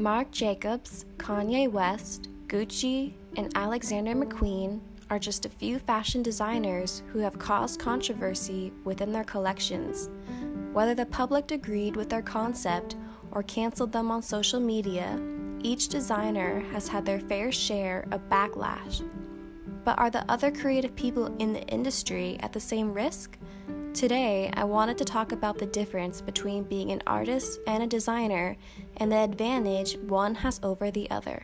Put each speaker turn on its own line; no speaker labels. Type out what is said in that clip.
Marc Jacobs, Kanye West, Gucci, and Alexander McQueen are just a few fashion designers who have caused controversy within their collections. Whether the public agreed with their concept or canceled them on social media, each designer has had their fair share of backlash. But are the other creative people in the industry at the same risk? Today, I wanted to talk about the difference between being an artist and a designer and the advantage one has over the other.